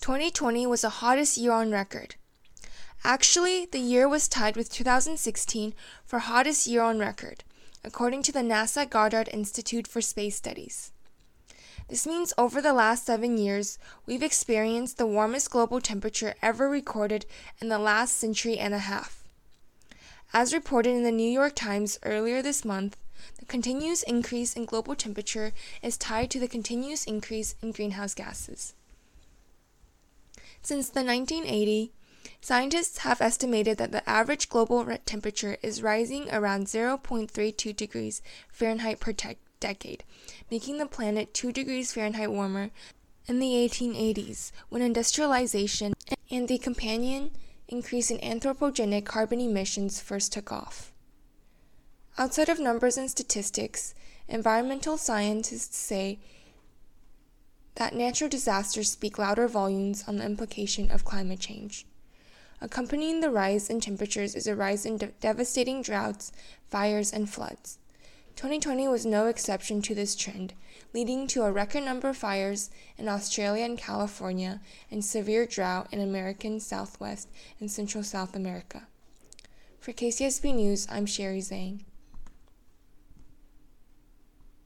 2020 was the hottest year on record. Actually, the year was tied with 2016 for hottest year on record, according to the NASA Goddard Institute for Space Studies. This means over the last seven years, we've experienced the warmest global temperature ever recorded in the last century and a half. As reported in the New York Times earlier this month, the continuous increase in global temperature is tied to the continuous increase in greenhouse gases. Since the 1980, scientists have estimated that the average global temperature is rising around 0.32 degrees Fahrenheit per te- decade, making the planet 2 degrees Fahrenheit warmer in the 1880s when industrialization and the companion increase in anthropogenic carbon emissions first took off. Outside of numbers and statistics, environmental scientists say that natural disasters speak louder volumes on the implication of climate change. Accompanying the rise in temperatures is a rise in de- devastating droughts, fires, and floods. 2020 was no exception to this trend, leading to a record number of fires in Australia and California and severe drought in American Southwest and Central South America. For KCSB News, I'm Sherry Zhang.